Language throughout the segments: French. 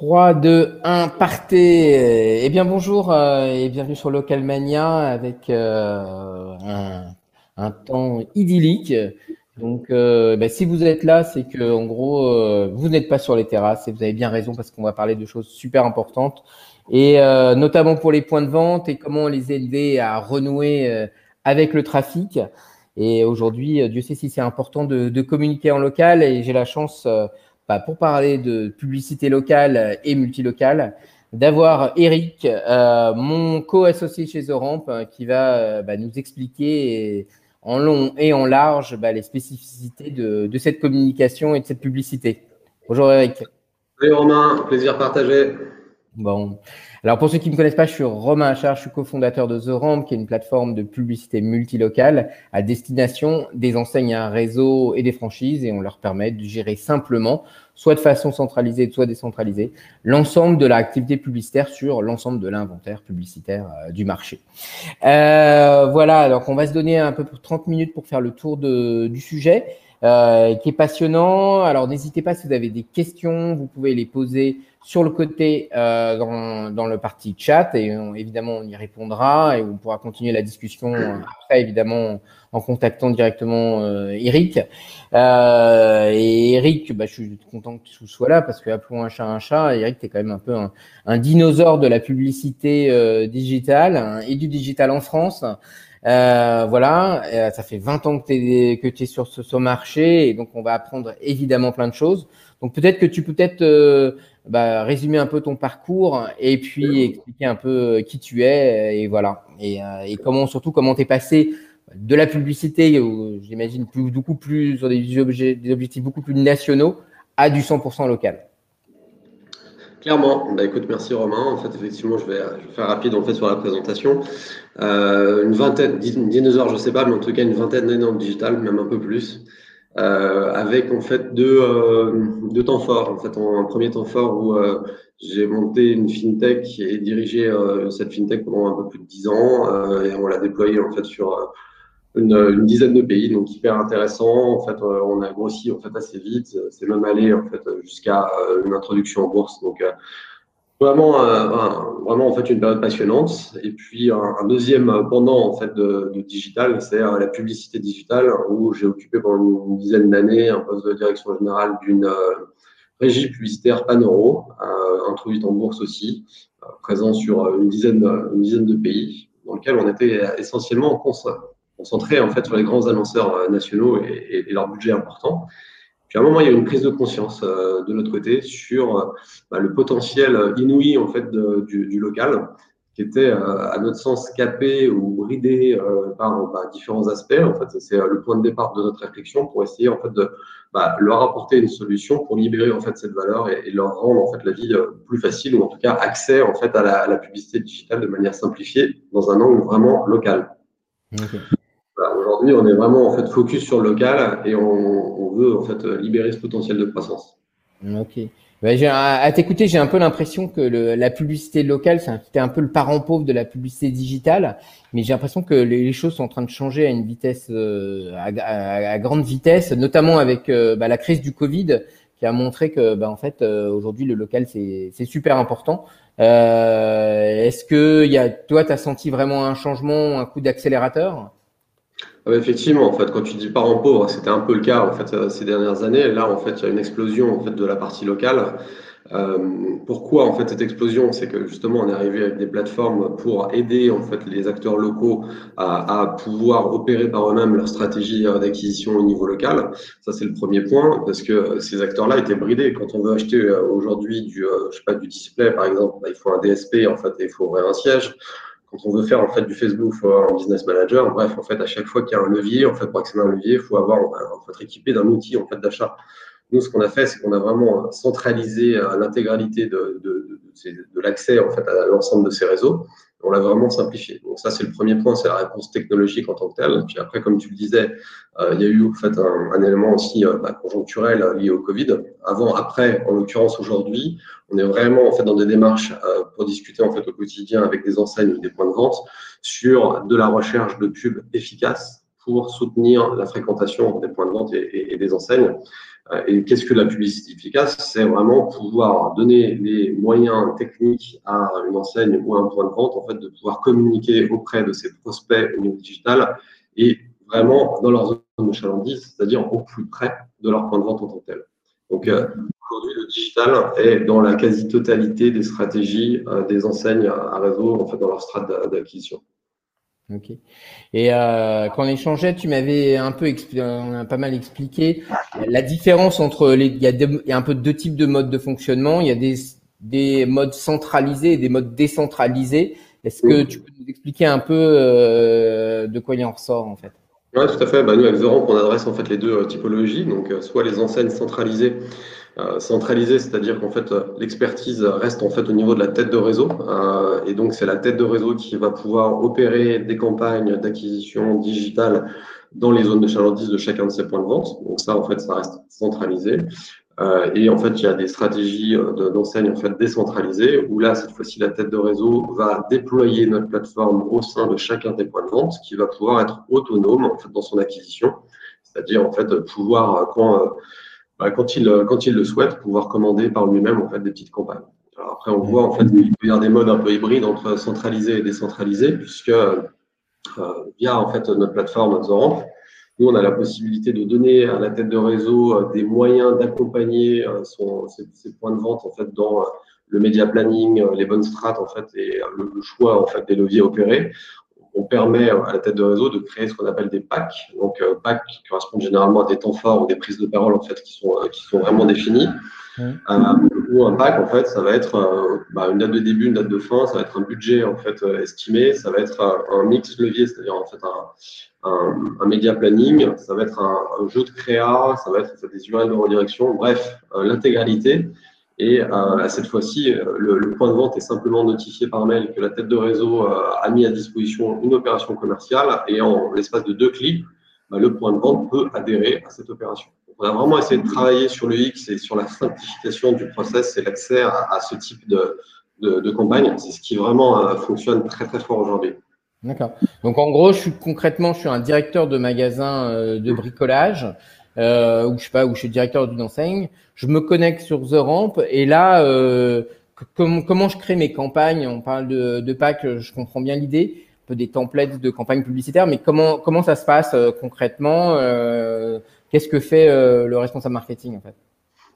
3, 2, 1, partez. Eh bien bonjour euh, et bienvenue sur Local Mania avec euh, un, temps idyllique. Donc euh, bah, si vous êtes là, c'est que en gros vous n'êtes pas sur les terrasses et vous avez bien raison parce qu'on va parler de choses super importantes et notamment pour les points de vente et comment les aider à renouer avec le trafic. Et aujourd'hui, Dieu sait si c'est important de, de, communiquer en local et j'ai la chance bah, pour parler de publicité locale et multilocale, d'avoir Eric, euh, mon co-associé chez The Ramp, euh, qui va euh, bah, nous expliquer en long et en large bah, les spécificités de, de, cette communication et de cette publicité. Bonjour Eric. Salut Romain, plaisir partagé. Bon. Alors pour ceux qui ne me connaissent pas, je suis Romain Achard, je suis cofondateur de The Ramp, qui est une plateforme de publicité multilocale à destination des enseignes à réseau et des franchises, et on leur permet de gérer simplement, soit de façon centralisée, soit décentralisée, l'ensemble de l'activité publicitaire sur l'ensemble de l'inventaire publicitaire euh, du marché. Euh, voilà, alors on va se donner un peu pour 30 minutes pour faire le tour de, du sujet. Euh, qui est passionnant. Alors n'hésitez pas si vous avez des questions, vous pouvez les poser sur le côté euh, dans, dans, le parti chat et évidemment on y répondra et on pourra continuer la discussion après évidemment en contactant directement euh, Eric. Euh, et Eric, bah, je suis content que tu sois là parce que appelons un chat un chat. Eric, tu es quand même un peu un, dinosaure de la publicité euh, digitale et du digital en France. Euh, voilà, euh, ça fait 20 ans que tu es, que es sur ce, marché et donc on va apprendre évidemment plein de choses. Donc peut-être que tu peux peut-être euh, bah, résumer un peu ton parcours et puis expliquer un peu qui tu es et voilà. Et, et comment surtout comment tu es passé de la publicité, j'imagine plus, beaucoup plus sur des, des objectifs beaucoup plus nationaux à du 100% local. Clairement, bah écoute, merci Romain. En fait, effectivement, je vais, faire rapide en fait sur la présentation. Euh, une vingtaine, dinosaures, je sais pas, mais en tout cas une vingtaine d'années dans le digital, même un peu plus, euh, avec en fait deux, euh, deux temps forts. En fait, un premier temps fort où j'ai monté une fintech et dirigé cette fintech pendant un peu plus de dix ans et on l'a déployée en fait sur une, dizaine de pays, donc hyper intéressant. En fait, euh, on a grossi en fait assez vite. C'est même allé en fait jusqu'à euh, une introduction en bourse. Donc euh, vraiment, vraiment en fait une période passionnante. Et puis un, deuxième pendant en fait de, digital, c'est la publicité digitale où j'ai occupé pendant une, dizaine d'années un poste de direction générale d'une régie publicitaire Panoro, introduite en bourse aussi, présent sur une dizaine, une dizaine de pays, dans lequel on était essentiellement en constat concentré en fait sur les grands annonceurs euh, nationaux et, leur budget important. Puis à un moment, il y a eu une prise de conscience euh, de notre côté sur euh, bah, le potentiel inouï en fait du, du, local, qui était à notre sens capé ou ridé par bah, différents aspects. En fait, c'est le point de départ de notre réflexion pour essayer en fait de bah, leur apporter une solution pour libérer en fait cette valeur et, leur rendre en fait la vie plus facile ou en tout cas accès en fait à la, à la publicité digitale de manière simplifiée dans un angle vraiment local. Aujourd'hui, on est vraiment en fait focus sur le local et on, veut en fait libérer ce potentiel de croissance. Ok. Bah, à t'écouter, j'ai un peu l'impression que la publicité locale, c'était un peu le parent pauvre de la publicité digitale, mais j'ai l'impression que les, choses sont en train de changer à une vitesse, euh, à, grande vitesse, notamment avec euh, bah, la crise du Covid, qui a montré que, bah, en fait, euh, aujourd'hui, le local, c'est super important. Est-ce que y a, toi, tu as senti vraiment un changement, un coup d'accélérateur? Effectivement, en fait, quand tu dis parents pauvres, c'était un peu le cas en fait euh, ces dernières années. Là, en fait, il y a une explosion en fait de la partie locale. Euh, pourquoi en fait cette explosion? C'est que justement, on est arrivé avec des plateformes pour aider en fait les acteurs locaux à, à pouvoir opérer par eux-mêmes leur stratégie euh, d'acquisition au niveau local. Ça, c'est le premier point parce que ces acteurs-là étaient bridés. Quand on veut acheter aujourd'hui du, je sais pas, du display par exemple, bah, il faut un DSP en fait, et il faut ouvrir un siège quand on veut faire en fait du Facebook, il faut avoir un business manager. Bref, en fait, à chaque fois qu'il y a un levier, en fait, pour accéder à un levier, il faut avoir, faut être équipé d'un outil en fait d'achat. Nous, ce qu'on a fait, c'est qu'on a vraiment centralisé euh, l'intégralité de, de, de, de l'accès en fait à l'ensemble de ces réseaux. On l'a vraiment simplifié. Donc ça, c'est le premier point, c'est la réponse technologique en tant que telle. Puis après, comme tu le disais, euh, il y a eu en fait un, élément aussi euh, bah, conjoncturel lié au Covid. Avant, après, en l'occurrence aujourd'hui, on est vraiment en fait dans des démarches pour discuter en fait au quotidien avec des enseignes ou des points de vente sur de la recherche de pubs efficaces pour soutenir la fréquentation des points de vente et, des enseignes. Euh, et qu'est-ce que la publicité efficace? C'est vraiment pouvoir donner les moyens techniques à une enseigne ou à un point de vente, en fait, de pouvoir communiquer auprès de ses prospects au niveau digital et vraiment dans leur zone de chalandise, c'est-à-dire au plus près de leur point de vente en tant que tel. Donc, euh, aujourd'hui, le digital est dans la quasi-totalité des stratégies euh, des enseignes à réseau, en fait, dans leur strate d'acquisition. Ok. Et euh, quand on échangeait, tu m'avais un peu, on a pas mal expliqué la différence entre les. Il y, a il y a un peu deux types de modes de fonctionnement. Il y a des, des modes centralisés et des modes décentralisés. Est-ce que tu peux nous expliquer un peu euh, de quoi il en ressort en fait? Oui, tout à fait. Bah, nous, avec The on adresse en fait les deux euh, typologies. Donc, euh, soit les enseignes centralisées euh, centralisé, c'est-à-dire qu'en fait l'expertise reste en fait au niveau de la tête de réseau euh, et donc c'est la tête de réseau qui va pouvoir opérer des campagnes d'acquisition digitale dans les zones de chalandise de chacun de ces points de vente. Donc ça en fait ça reste centralisé. Euh, et en fait, il y a des stratégies d'enseigne en fait décentralisées où là, cette fois-ci, la tête de réseau va déployer notre plateforme au sein de chacun des points de vente, qui va pouvoir être autonome en fait dans son acquisition, c'est-à-dire en fait pouvoir quand bah, quand, il, euh, quand il le souhaite, pouvoir commander par lui-même en fait, des petites campagnes. Alors après, on voit en fait qu'il peut y avoir des modes un peu hybrides entre centralisé et décentralisé, puisque euh, via en fait notre plateforme Zoramp, nous on a la possibilité de donner à la tête de réseau euh, des moyens d'accompagner ses, points de vente en fait dans le média planning, les bonnes strates en fait et le, le choix en fait des leviers opérés on permet à la tête de réseau de créer ce qu'on appelle des packs. Donc, euh, packs qui correspondent généralement à des temps forts ou des prises de parole en fait qui sont, euh, qui sont vraiment définies. Euh, ou un pack, en fait, ça va être bah, une date de début, une date de fin, ça va être un budget en fait estimé, ça va être un mix levier, c'est-à-dire en fait un, un, média planning, ça va être un, jeu de créa, ça va être des URL de redirection, bref, l'intégralité. Et euh, cette fois-ci, euh, le, point de vente est simplement notifié par mail que la tête de réseau euh, a mis à disposition une opération commerciale et en l'espace de deux clics, bah, le point de vente peut adhérer à cette opération. on a vraiment essayé de travailler sur le X et sur la simplification du process et l'accès à, ce type de, de, de campagne. C'est ce qui vraiment fonctionne très très fort aujourd'hui. D'accord. Donc en gros, je suis concrètement, je suis un directeur de magasin de bricolage euh, ou je sais pas, où je suis directeur d'une enseigne, je me connecte sur The Ramp et là, euh, comment je crée mes campagnes? On parle de, de packs, je comprends bien l'idée, un peu des templates de campagnes publicitaires, mais comment comment ça se passe euh, concrètement? Qu'est-ce que fait le responsable marketing en fait?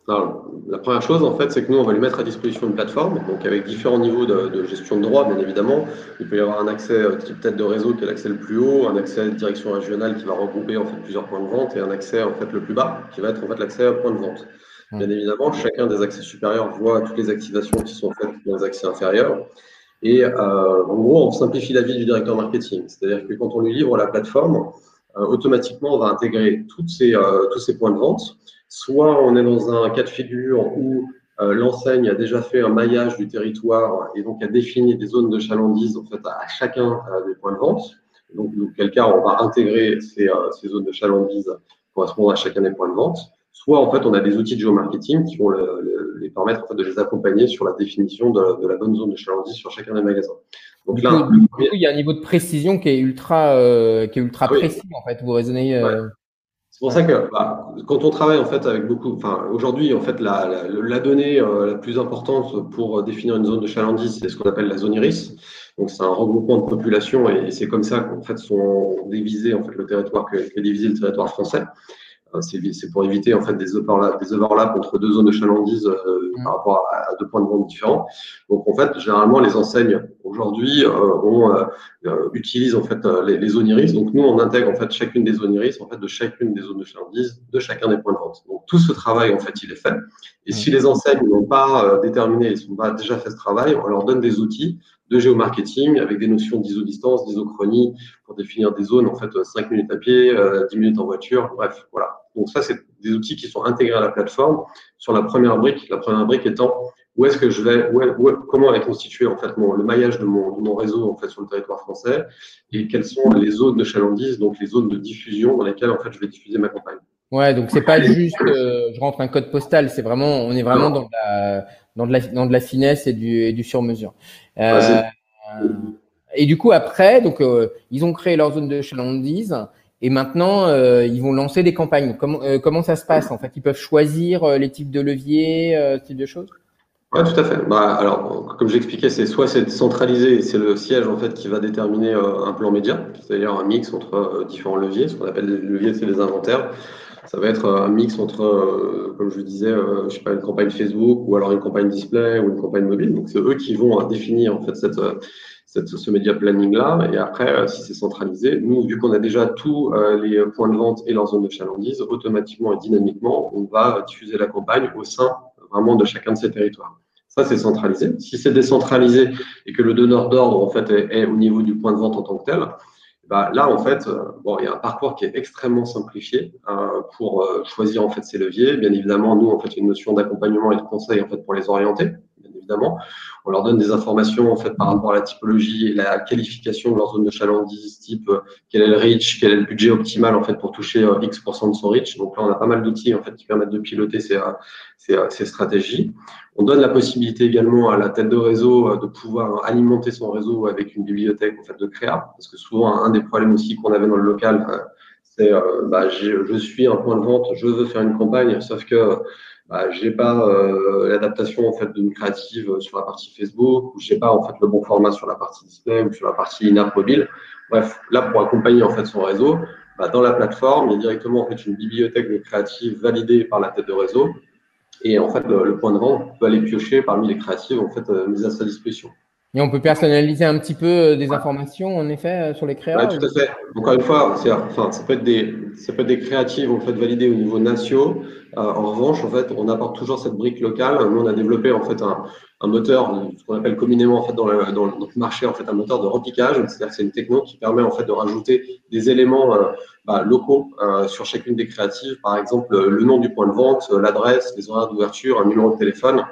Alors, la première chose, en fait, c'est que nous, on va lui mettre à disposition une plateforme, donc avec différents niveaux de, gestion de droits, bien évidemment. Il peut y avoir un accès euh, type tête de réseau qui est l'accès le plus haut, un accès à direction régionale qui va regrouper en fait plusieurs points de vente et un accès en fait le plus bas qui va être en fait l'accès à point de vente. Bien évidemment, chacun des accès supérieurs voit toutes les activations qui sont faites dans les accès inférieurs. Et euh, en gros, on simplifie la vie du directeur marketing. C'est-à-dire que quand on lui livre la plateforme, euh, automatiquement, on va intégrer toutes ces, tous ces points de vente Soit on est dans un cas de figure où euh, l'enseigne a déjà fait un maillage du territoire et donc a défini des zones de chalandise en fait, à, chacun euh, des points de vente. Donc, dans quel cas, on va intégrer ces, euh, ces, zones de chalandise correspondant à chacun des points de vente. Soit, en fait, on a des outils de géomarketing qui vont les permettre en fait, de les accompagner sur la définition de, de, la bonne zone de chalandise sur chacun des magasins. Donc là, il y a un niveau de précision qui est ultra, qui est ultra ah précis, en fait. Vous raisonnez. C'est pour ça que bah, quand on travaille en fait avec beaucoup, enfin aujourd'hui en fait la, la, donnée euh, la plus importante pour définir une zone de chalandise, c'est ce qu'on appelle la zone iris. Donc c'est un regroupement de population et, c'est comme ça qu'en fait sont divisés en fait le territoire que, que divisé le territoire français. Euh, c'est pour éviter en fait des overlaps, des overlaps entre deux zones de chalandise euh, mm. par rapport à, deux points de vente différents. Donc en fait, généralement les enseignes aujourd'hui euh, euh utilisent en fait les, les, zones iris. Donc nous on intègre en fait chacune des zones iris en fait de chacune des zones de chalandise de chacun des points de vente. Donc tout ce travail en fait il est fait. Et si mm. les enseignes n'ont pas déterminé, ils n'ont pas déjà fait ce travail, on leur donne des outils de géomarketing avec des notions d'iso-distance, d'isochronie pour définir des zones en fait 5 minutes à pied, 10 minutes en voiture, bref, voilà. Donc ça, c'est des outils qui sont intégrés à la plateforme sur la première brique. La première brique étant où est-ce que je vais, comment est constitué en fait mon, le maillage de mon, de mon, réseau en fait sur le territoire français et quelles sont les zones de chalandise, donc les zones de diffusion dans lesquelles en fait je vais diffuser ma campagne. Ouais, donc c'est pas juste euh, je rentre un code postal, c'est vraiment on est vraiment dans la dans de la dans de la finesse et du et du sur mesure. Euh, et du coup après donc euh, ils ont créé leur zone de chalandise Et maintenant, ils vont lancer des campagnes. Comment, comment ça se passe En fait, ils peuvent choisir les types de leviers, ce type de choses? Oui, tout à fait. Bah, alors, comme j'expliquais, c'est soit c'est centralisé, c'est le siège en fait qui va déterminer un plan média, c'est-à-dire un mix entre différents leviers. Ce qu'on appelle les leviers, c'est les inventaires. Ça va être un mix entre, comme je disais, je sais pas, une campagne Facebook ou alors une campagne display ou une campagne mobile. Donc, c'est eux qui vont définir en fait cette ce média planning-là. Et après, euh, si c'est centralisé, nous, vu qu'on a déjà tous euh, les points de vente et leur zone de chalandise, automatiquement et dynamiquement, on va diffuser la campagne au sein vraiment de chacun de ces territoires. Ça, c'est centralisé. Si c'est décentralisé et que le donneur d'ordre, en fait, est, au niveau du point de vente en tant que tel, bah, là, en fait, euh, il y a un parcours qui est extrêmement simplifié pour choisir en fait ces leviers. Bien évidemment, nous, en fait, une notion d'accompagnement et de conseil en fait pour les orienter évidemment. On leur donne des informations en fait par rapport à la typologie et la qualification de leur zone de chalandise, type euh, quel est le reach, quel est le budget optimal en fait pour toucher euh, X% de son reach. Donc là, on a pas mal d'outils en fait qui permettent de piloter ces, euh, ces, stratégies. On donne la possibilité également à la tête de réseau de pouvoir alimenter son réseau avec une bibliothèque en fait de créa, parce que souvent un des problèmes aussi qu'on avait dans le local, c'est bah, je suis un point de vente, je veux faire une campagne, sauf que bah, j'ai pas euh, l'adaptation en fait d'une créative sur la partie Facebook ou j'ai pas en fait le bon format sur la partie display ou sur la partie in mobile. Bref, là pour accompagner en fait son réseau, bah, dans la plateforme, il y a directement en fait une bibliothèque de créatives validée par la tête de réseau et en fait le, point de vente peut aller piocher parmi les créatives en fait euh, mises à sa disposition. Et on peut personnaliser un petit peu euh, des informations, en effet, euh, sur les créateurs. Oui, tout à fait. Encore une fois, enfin, ça peut être des, ça peut être des créatives en fait validées au niveau national. Euh, en revanche, en fait, on apporte toujours cette brique locale. Nous, on a développé en fait un, un moteur, ce qu'on appelle communément en fait dans le, dans le, marché, en fait, un moteur de repiquage. C'est-à-dire que c'est une techno qui permet en fait de rajouter des éléments bah, locaux sur chacune des créatives. Par exemple, le nom du point de vente, l'adresse, les horaires d'ouverture, un numéro de téléphone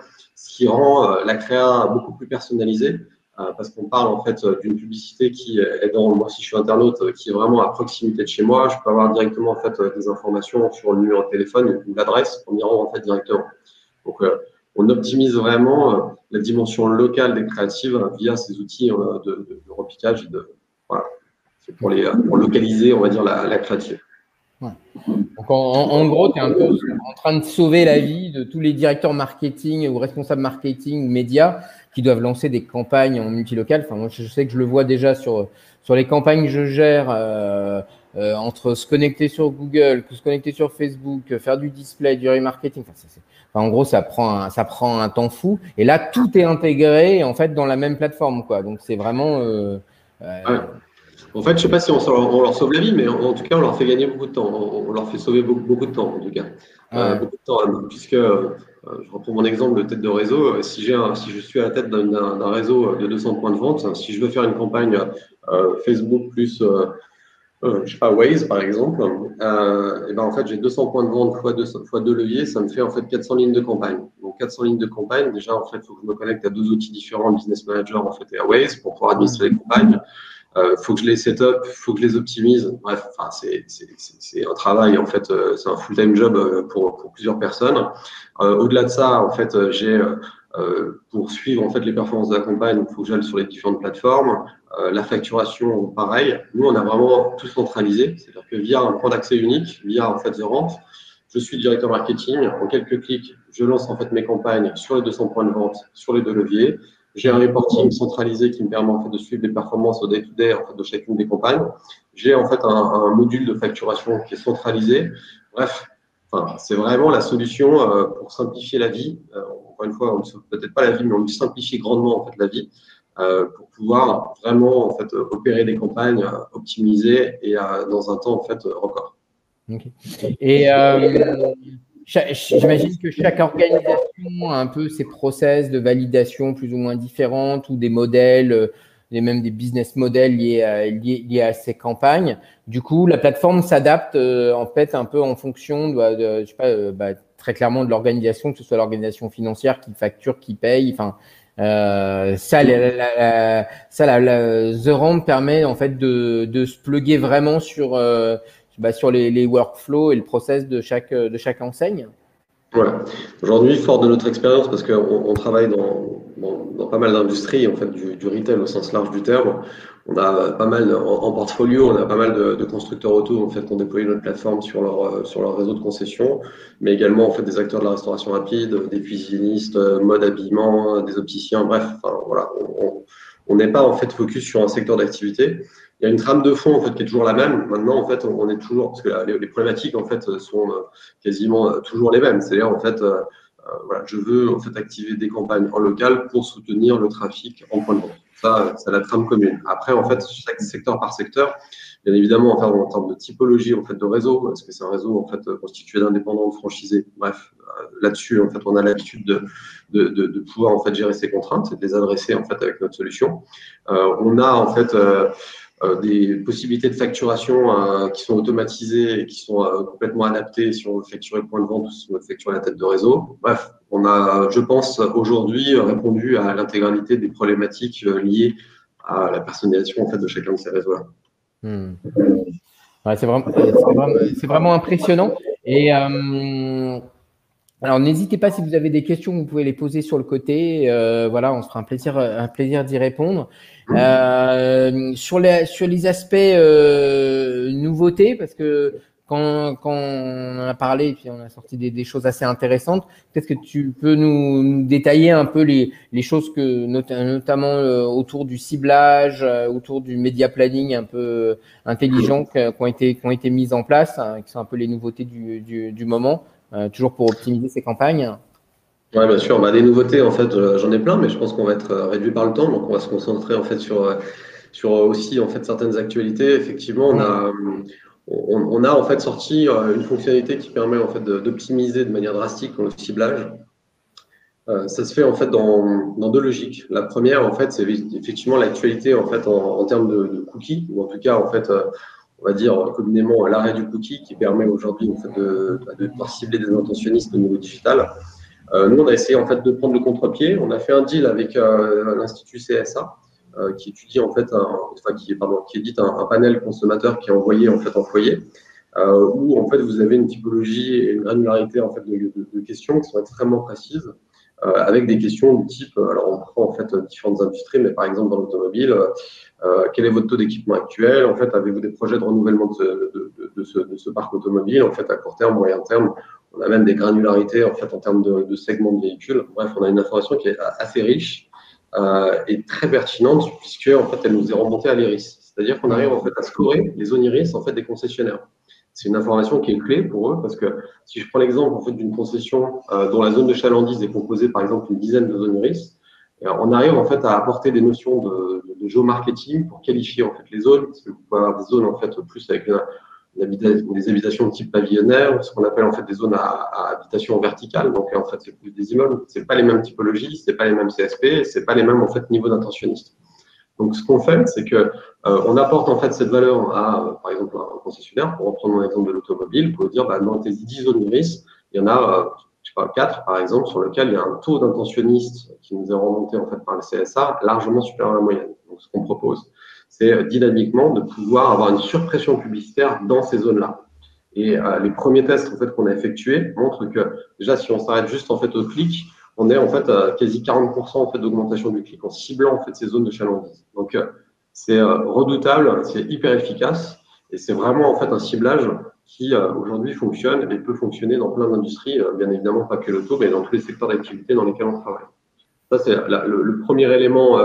qui rend euh, la créa beaucoup plus personnalisée euh, parce qu'on parle en fait d'une publicité qui est dans, moi si je suis internaute, qui est vraiment à proximité de chez moi. Je peux avoir directement en fait des informations sur le numéro de téléphone ou l'adresse on y rend en fait directement. Donc euh, on optimise vraiment la dimension locale des créatives via ces outils de, de, de repiquage et de voilà. C'est pour localiser on va dire la, la créative. Donc en, gros, tu es un peu en train de sauver la vie de tous les directeurs marketing ou responsables marketing ou médias qui doivent lancer des campagnes en multilocal. Enfin, moi, je sais que je le vois déjà sur, sur les campagnes que je gère euh, euh, entre se connecter sur Google, se connecter sur Facebook, faire du display, du remarketing. Enfin, en gros, ça prend, un, ça prend un temps fou. Et là, tout est intégré en fait dans la même plateforme. Quoi. Donc, c'est vraiment. Euh, en fait, je ne sais pas si on, leur sauve la vie, mais en, tout cas, on leur fait gagner beaucoup de temps. On, leur fait sauver beaucoup, de temps, en tout cas. Euh, beaucoup de temps, euh, puisque, euh, je reprends mon exemple de tête de réseau. Si, si je suis à la tête d'un réseau de 200 points de vente, si je veux faire une campagne Facebook plus, je sais pas, Waze, par exemple, et ben, en fait, j'ai 200 points de vente fois deux, fois deux leviers, ça me fait en fait 400 lignes de campagne. Donc, 400 lignes de campagne, déjà, en fait, il faut que je me connecte à deux outils différents, Business Manager en fait, et à Waze, pour pouvoir administrer les campagnes. Euh, faut que je les set up, faut que je les optimise. Bref, enfin, c'est un travail en fait, euh, c'est un full time job euh, pour, pour plusieurs personnes. Euh, Au-delà de ça, en fait, j'ai pour suivre en fait les performances de la campagne, il faut que j'aille sur les différentes plateformes. la facturation, pareil. Nous, on a vraiment tout centralisé, c'est-à-dire que via un point d'accès unique, via en fait The Ramp, je suis directeur marketing. En quelques clics, je lance en fait mes campagnes sur les 200 points de vente, sur les deux leviers. J'ai un reporting centralisé qui me permet en fait de suivre les performances au day-to-day en fait, de chacune des campagnes. J'ai en fait un, module de facturation qui est centralisé. Bref, enfin, c'est vraiment la solution euh, pour simplifier la vie. Euh, encore une fois, on ne peut-être pas la vie, mais on simplifie grandement en fait la vie euh, pour pouvoir vraiment en fait opérer des campagnes optimisées et dans un temps en fait record. Et J'imagine que chaque organisation a un peu ses process de validation plus ou moins différentes ou des modèles, euh, et même des business models liés à, liés, à ces campagnes. Du coup, la plateforme s'adapte euh, en fait un peu en fonction de, je sais pas, euh, bah, très clairement de l'organisation, que ce soit l'organisation financière qui facture, qui paye. Enfin, euh, ça, la, la, ça la, The Ramp permet en fait de, de se pluguer vraiment sur bah, sur les, workflows et le process de chaque, de chaque enseigne Voilà. Aujourd'hui, fort de notre expérience, parce qu'on on travaille dans, dans, pas mal d'industries, en fait, du, du, retail au sens large du terme. On a pas mal en, portfolio, on a pas mal de, constructeurs auto en fait qui ont déployé notre plateforme sur leur sur leur réseau de concession, mais également en fait des acteurs de la restauration rapide, des cuisinistes, mode habillement, des opticiens, bref, voilà, on n'est pas en fait focus sur un secteur d'activité. Il y a une trame de fond en fait qui est toujours la même. Maintenant, en fait, on est toujours parce que les, problématiques en fait sont euh, quasiment euh, toujours les mêmes. C'est-à-dire en fait, euh, voilà, je veux en fait activer des campagnes en local pour soutenir le trafic en point de vente. Ça, c'est la trame commune. Après, en fait, secteur par secteur, bien évidemment, enfin, en termes de typologie en fait de réseau, est-ce que c'est un réseau en fait constitué d'indépendants, de franchisés Bref, là-dessus, en fait, on a l'habitude de, de, de, de, pouvoir en fait gérer ces contraintes et de les adresser en fait avec notre solution. Euh, on a en fait euh, euh, des possibilités de facturation euh, qui sont automatisées et qui sont euh, complètement adaptées si on veut facturer le point de vente ou si on veut facturer la tête de réseau. Bref, on a, je pense, aujourd'hui répondu à l'intégralité des problématiques liées à la personnalisation en fait, de chacun de ces réseaux-là. Hmm. C'est vraiment, vraiment, impressionnant. Euh, alors n'hésitez pas si vous avez des questions, vous pouvez les poser sur le côté. Euh, voilà, on se fera un plaisir, un plaisir d'y répondre. Euh, sur les aspects euh, nouveautés, parce que quand, on en a parlé, puis on a sorti des, choses assez intéressantes. Peut-être que tu peux nous, détailler un peu les, choses que notamment autour du ciblage, autour du média planning un peu intelligent qui ont été qui ont été mises en place, hein, qui sont un peu les nouveautés du moment. Euh, toujours pour optimiser ces campagnes Oui, bien sûr. Bah, des nouveautés, en fait, euh, j'en ai plein, mais je pense qu'on va être euh, réduit par le temps, donc on va se concentrer en fait sur sur aussi en fait certaines actualités. Effectivement, on a on, on a en fait sorti une fonctionnalité qui permet en fait d'optimiser de, manière drastique le ciblage. Euh, ça se fait en fait dans, dans, deux logiques. La première, en fait, c'est effectivement l'actualité en fait en, en termes de, de, cookies, ou en tout cas en fait on va dire communément l'arrêt du cookie qui permet aujourd'hui en fait, de, de, cibler des intentionnistes au niveau digital. Euh, nous, on a essayé en fait de prendre le contre-pied. On a fait un deal avec euh, l'institut CSA euh, qui étudie en fait, un, qui, pardon, qui édite un, panel consommateur qui est envoyé en fait foyer, où en fait vous avez une typologie et une granularité en fait de, de questions qui sont extrêmement précises. Euh, avec des questions du type, alors on prend en fait différentes industries, mais par exemple dans l'automobile, euh, quel est votre taux d'équipement actuel? En fait, avez-vous des projets de renouvellement de ce, de, ce, parc automobile En fait, à court terme, moyen terme, on a même des granularités en fait en termes de, segments de véhicules. Bref, on a une information qui est assez riche euh, et très pertinente puisque en fait, elle nous est remontée à l'iris. C'est-à-dire qu'on arrive en fait à scorer les zones iris en fait des concessionnaires. C'est une information qui est clé pour eux parce que si je prends l'exemple en fait d'une concession euh, dont la zone de chalandise est composée par exemple d'une dizaine de zones iris, on arrive en fait à apporter des notions de, de, de géomarketing pour qualifier en fait les zones, parce que vous pouvez avoir des zones en fait plus avec des habitations de type pavillonnaire, ce qu'on appelle en fait des zones à, à, habitation verticale. Donc en fait c'est plus des immeubles, c'est pas les mêmes typologies, c'est pas les mêmes CSP, c'est pas les mêmes en fait niveaux d'intentionniste. Donc ce qu'on fait, c'est que euh, on apporte en fait cette valeur à par exemple un concessionnaire, pour reprendre mon exemple de l'automobile, pour dire bah, dans tes 10 zones iris, il y en a euh, je sais pas, 4 par exemple, sur lequel il y a un taux d'intentionnistes qui nous est remonté en fait par le CSA largement supérieur à la moyenne. Donc ce qu'on propose, c'est euh, dynamiquement de pouvoir avoir une surpression publicitaire dans ces zones-là. Et euh, les premiers tests en fait qu'on a effectués montrent que déjà si on s'arrête juste en fait au clic, on est en fait à quasi 40% en fait d'augmentation du clic en ciblant en fait ces zones de chalandise. Donc euh, c'est euh, redoutable, c'est hyper efficace et c'est vraiment en fait un ciblage qui euh, aujourd'hui fonctionne et peut fonctionner dans plein d'industries, bien évidemment pas que l'auto, mais dans tous les secteurs d'activité dans lesquels on travaille. Ça, c'est le, premier élément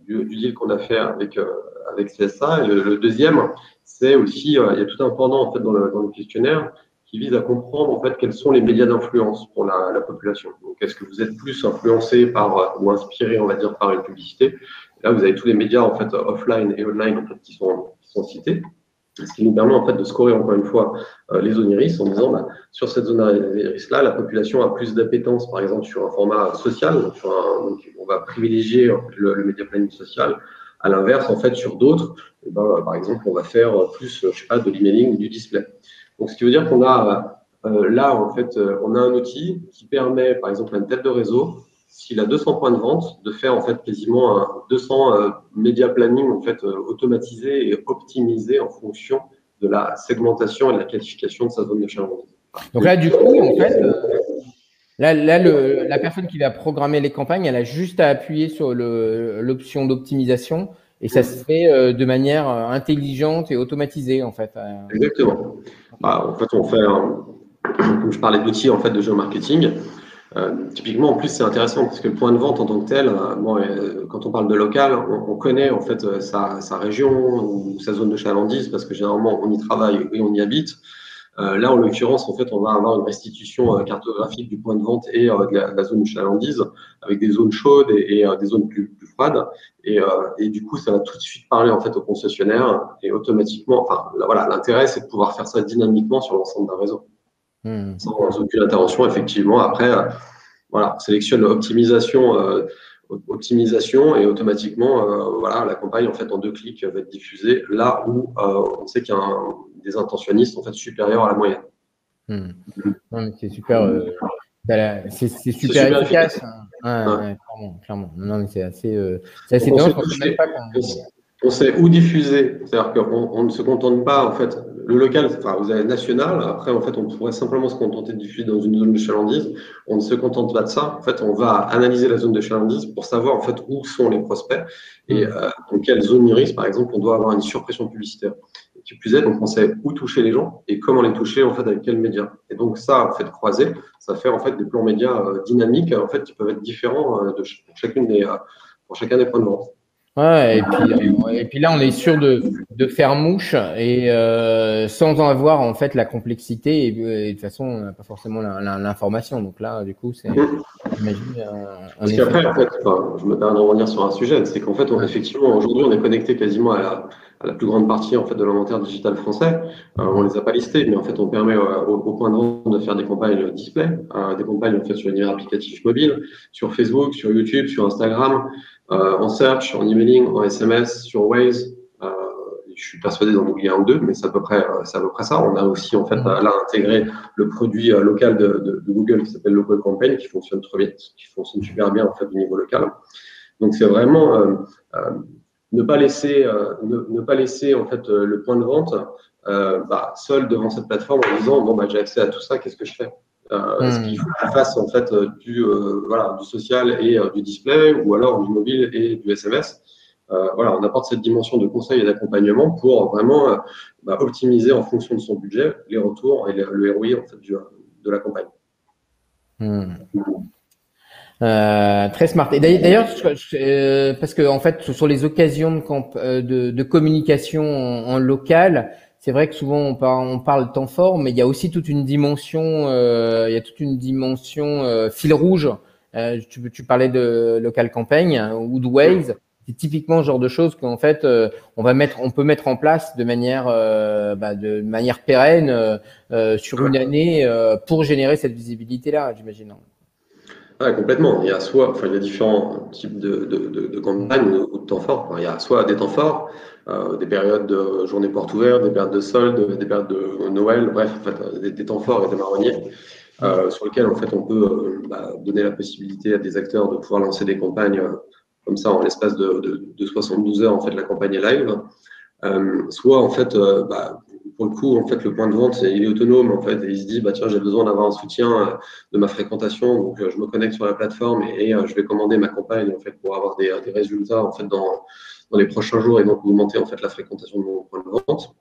du, deal qu'on a fait avec, avec CSA. Le, deuxième, c'est aussi, il y a tout un pendant en fait, dans, dans le questionnaire qui vise à comprendre en fait quels sont les médias d'influence pour la, la, population. Donc, est-ce que vous êtes plus influencé par ou inspiré, on va dire, par une publicité? Là, vous avez tous les médias en fait offline et online en fait, qui sont qui sont cités. Ce qui nous permet en fait de scorer encore une fois euh, les zones iris en disant bah, sur cette zone iris là la population a plus d'appétence par exemple sur un format social donc on va privilégier le, le média planning social à l'inverse en fait sur d'autres eh ben, par exemple on va faire plus je sais pas de l'emailing ou du display donc ce qui veut dire qu'on a euh, là en fait euh, on a un outil qui permet par exemple à une tête de réseau s'il a 200 points de vente, de faire en fait quasiment un 200 euh, média planning en fait automatisé et optimisé en fonction de la segmentation et de la qualification de sa zone de chalandise. Donc là, du coup, en fait, Là, là le, la personne qui va programmer les campagnes, elle a juste à appuyer sur l'option d'optimisation et ça se fait de manière intelligente et automatisée en fait. Exactement. Bah, en fait, on fait, comme je parlais d'outils en fait de géomarketing. Euh, typiquement, en plus, c'est intéressant parce que le point de vente en tant que tel, euh, quand on parle de local, on, on connaît en fait sa, sa, région ou sa zone de chalandise parce que généralement on y travaille et on y habite. Euh, là, en l'occurrence, en fait, on va avoir une restitution euh, cartographique du point de vente et euh, de la, zone chalandise, avec des zones chaudes et, des zones plus, froides. Et, du coup, ça va tout de suite parler en fait au concessionnaire et automatiquement. Enfin, voilà, l'intérêt, c'est de pouvoir faire ça dynamiquement sur l'ensemble d'un réseau, hmm. sans aucune intervention. Effectivement, après, voilà, on sélectionne l'optimisation optimisation et automatiquement, voilà, la campagne en fait en deux clics va être diffusée là où on sait qu'il y a un, des intentionnistes en fait supérieurs à la moyenne. Hmm. C'est super, euh, c'est super, efficace. Hein. clairement, Non, mais c'est assez, euh, assez on sait où diffuser. C'est-à-dire qu'on on ne se contente pas, en fait, le local, enfin, vous avez national. Après, en fait, on pourrait simplement se contenter de diffuser dans une zone de chalandise. On ne se contente pas de ça. En fait, on va analyser la zone de chalandise pour savoir, en fait, où sont les prospects et hmm. euh, dans quelle zone iris, par exemple, on doit avoir une surpression publicitaire. Et qui plus est, donc, on sait où toucher les gens et comment les toucher, en fait, avec quels médias. Et donc, ça, en fait, croisé, ça fait, en fait, des plans médias euh, dynamiques, en fait, qui peuvent être différents euh, de chacune des, pour chacun des points de vente. Ouais, et puis, et puis là, on est sûr de, de faire mouche et euh, sans en avoir en fait la complexité et, de toute façon, on n'a pas forcément l'information. Donc là, du coup, c'est. J'imagine. Parce qu'après, en fait, je me permets de revenir sur un sujet, c'est qu'en fait, on, effectivement, aujourd'hui, on est connecté quasiment à la, à la, plus grande partie en fait de l'inventaire digital français. Euh, on les a pas listés, mais en fait, on permet euh, au, au, point de vente de faire des campagnes display, euh, des campagnes en fait sur univers applicatif mobile, sur Facebook, sur YouTube, sur Instagram. Euh, en search, en emailing, en SMS, sur Waze. Euh, je suis persuadé d'en oublier un ou deux, mais c'est à peu près, c'est à peu près ça. On a aussi en fait là intégré le produit euh, local de, de, de Google qui s'appelle Local Campaign, qui fonctionne très bien, qui fonctionne super bien en fait au niveau local. Donc c'est vraiment euh, ne pas laisser, ne, ne, pas laisser en fait le point de vente bah, seul devant cette plateforme en disant bon bah j'ai accès à tout ça, qu'est-ce que je fais? Euh, ce hmm. qu'il faut qu'il fasse en fait euh, du, euh, voilà, du social et du display ou alors du mobile et du SMS. voilà, on apporte cette dimension de conseil et d'accompagnement pour vraiment bah, optimiser en fonction de son budget les retours et le ROI en fait, du, de la campagne. Hmm. Euh, très smart. Et d'ailleurs, parce que en fait, sur les occasions de, de, de communication en, en, local, c'est vrai que souvent on parle, on parle temps fort, mais il y a aussi toute une dimension, euh, il y a toute une dimension euh, fil rouge. Euh, tu, tu, parlais de local campaign hein, ou de Waze. C'est typiquement le genre de choses qu'en fait euh, on va mettre, on peut mettre en place de manière, euh, bah, de manière pérenne sur une année pour générer cette visibilité là, j'imagine. Ouais, complètement. Il y a soit, enfin, il y a différents types de, de, de, de campagnes ou de temps forts. il y a soit des temps forts, euh, des périodes de journée porte ouverte, des périodes de soldes, des périodes de Noël, bref, en fait, des, temps forts et des marronniers, euh, sur lesquels en fait on peut euh, bah, donner la possibilité à des acteurs de pouvoir lancer des campagnes euh, comme ça en l'espace de, de, de, 72 heures. En fait, la campagne est live. soit en fait, bah, pour le coup, en fait, le point de vente, il est autonome, en fait, et il se dit, bah, tiens, j'ai besoin d'avoir un soutien euh, de ma fréquentation, donc euh, je me connecte sur la plateforme et, euh, je vais commander ma campagne, en fait, pour avoir des, des résultats, en fait, dans, dans, les prochains jours et donc augmenter, en fait, la fréquentation de mon point de vente.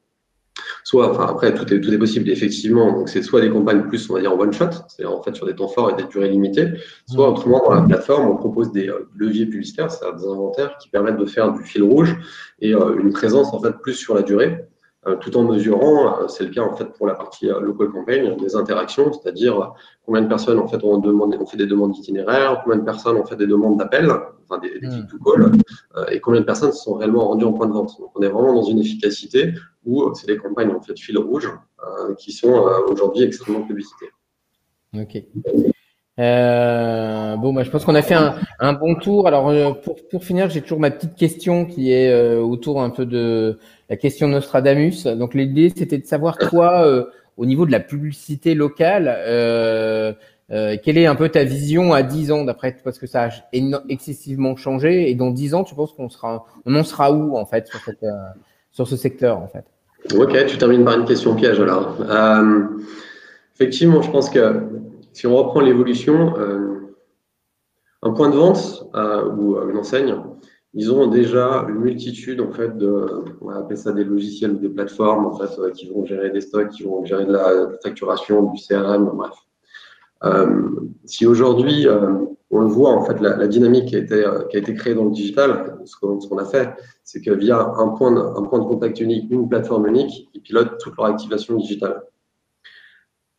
Soit, enfin, après, tout est, tout est possible, effectivement. Donc, c'est soit des campagnes plus, on va dire, en one shot, c'est-à-dire, en fait, sur des temps forts et des durées limitées, soit mmh. autrement, dans la plateforme, on propose des leviers publicitaires, c'est-à-dire des inventaires qui permettent de faire du fil rouge et une présence, en fait, plus sur la durée. Euh, tout en mesurant, euh, c'est le cas en fait pour la partie euh, local campaign, des interactions, c'est-à-dire combien de personnes en fait ont, demandé, ont fait des demandes d'itinéraire, combien de personnes ont fait des demandes d'appel, enfin des, des hmm. to call, et combien de personnes se sont réellement rendues en point de vente. Donc on est vraiment dans une efficacité où c'est des campagnes en fait fil rouge qui sont aujourd'hui extrêmement publicitées. Ok. Euh, bon, bah, je pense qu'on a fait un, un, bon tour. Alors, pour, pour finir, j'ai toujours ma petite question qui est autour un peu de la question Nostradamus. Donc l'idée, c'était de savoir toi, euh, au niveau de la publicité locale, euh, euh, quelle est un peu ta vision à 10 ans d'après parce que ça a excessivement changé et dans 10 ans, tu penses qu'on sera, on en sera où en fait sur, cette, sur ce secteur en fait? Ok, tu termines par une question piège alors. effectivement, je pense que si on reprend l'évolution, un point de vente ou une enseigne, ils ont déjà une multitude en fait de, on va ça des logiciels ou des plateformes en fait qui vont gérer des stocks, qui vont gérer de la facturation, du CRM, bref. Euh, si aujourd'hui euh, on le voit en fait la, dynamique qui a été euh, créée dans le digital, ce qu'on a fait, c'est que via un point de contact unique, une plateforme unique, ils pilotent toute leur activation digitale.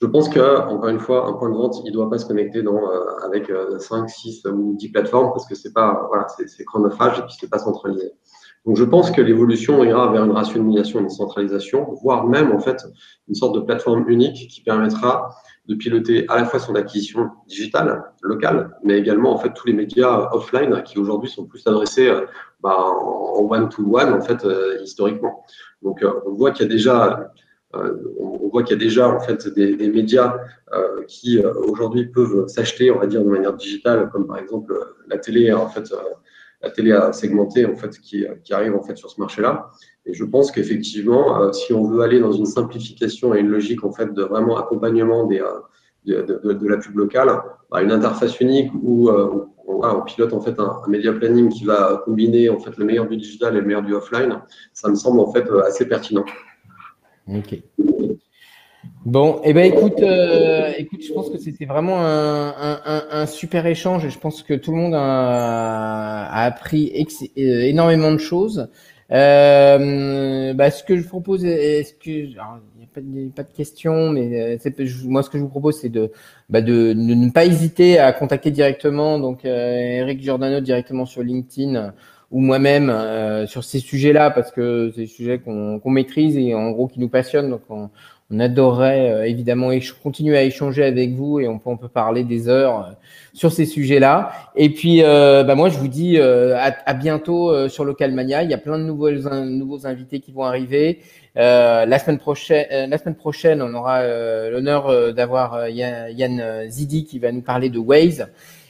Je pense que, encore une fois, un point de vente, il ne doit pas se connecter dans, euh, avec euh, 5, 6 ou 10 plateformes parce que c'est pas, voilà, c'est chronophage et puis c'est pas centralisé. Donc, je pense que l'évolution ira vers une rationalisation, une centralisation, voire même, en fait, une sorte de plateforme unique qui permettra de piloter à la fois son acquisition digitale, locale, mais également, en fait, tous les médias offline qui aujourd'hui sont plus adressés euh, bah, en one-to-one, en fait, euh, historiquement. Donc, euh, on voit qu'il y a déjà euh, on voit qu'il y a déjà en fait des, des médias euh, qui euh, aujourd'hui peuvent s'acheter, on va dire, de manière digitale, comme par exemple la télé, en fait, la télé à segmenter, en fait, qui, qui arrive en fait sur ce marché-là. Et je pense qu'effectivement, si on veut aller dans une simplification et une logique en fait de vraiment accompagnement des, de, de, de, la pub locale, bah, une interface unique où on, on, pilote en fait un, un media planning qui va combiner en fait le meilleur du digital et le meilleur du offline, ça me semble en fait assez pertinent. Ok. Bon, eh ben écoute, euh, écoute, je pense que c'était vraiment un, super échange et je pense que tout le monde a, appris euh, énormément de choses. Euh, bah, ce que je propose, il n'y a, pas de questions, mais euh, moi ce que je vous propose, c'est de, bah, ne pas hésiter à contacter directement donc Eric Giordano directement sur LinkedIn ou moi-même euh, sur ces sujets-là parce que c'est des sujets qu'on maîtrise et en gros qui nous passionnent. Donc on, on adorerait euh, évidemment continuer à échanger avec vous et on peut, on peut parler des heures euh, sur ces sujets-là. Et puis bah moi je vous dis à, à, bientôt sur Local Mania. Il y a plein de nouvelles, nouveaux invités qui vont arriver. la semaine prochaine, la semaine prochaine, on aura l'honneur d'avoir Yann Zidi qui va nous parler de Waze.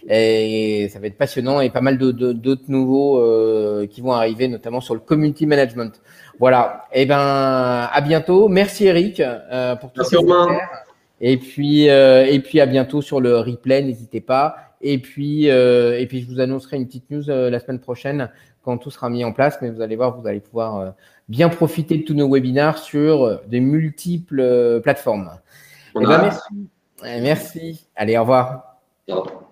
Et ça va être passionnant et pas mal d'autres nouveaux euh, qui vont arriver, notamment sur le community management. Voilà. Et eh ben, à bientôt. Merci Eric euh, pour tout ça. Et puis, euh, et puis à bientôt sur le replay. N'hésitez pas. Et puis, euh, et puis je vous annoncerai une petite news euh, la semaine prochaine quand tout sera mis en place. Mais vous allez voir, vous allez pouvoir bien profiter de tous nos webinaires sur des multiples plateformes. Et eh ben, merci. Merci. Allez, au revoir. Ciao.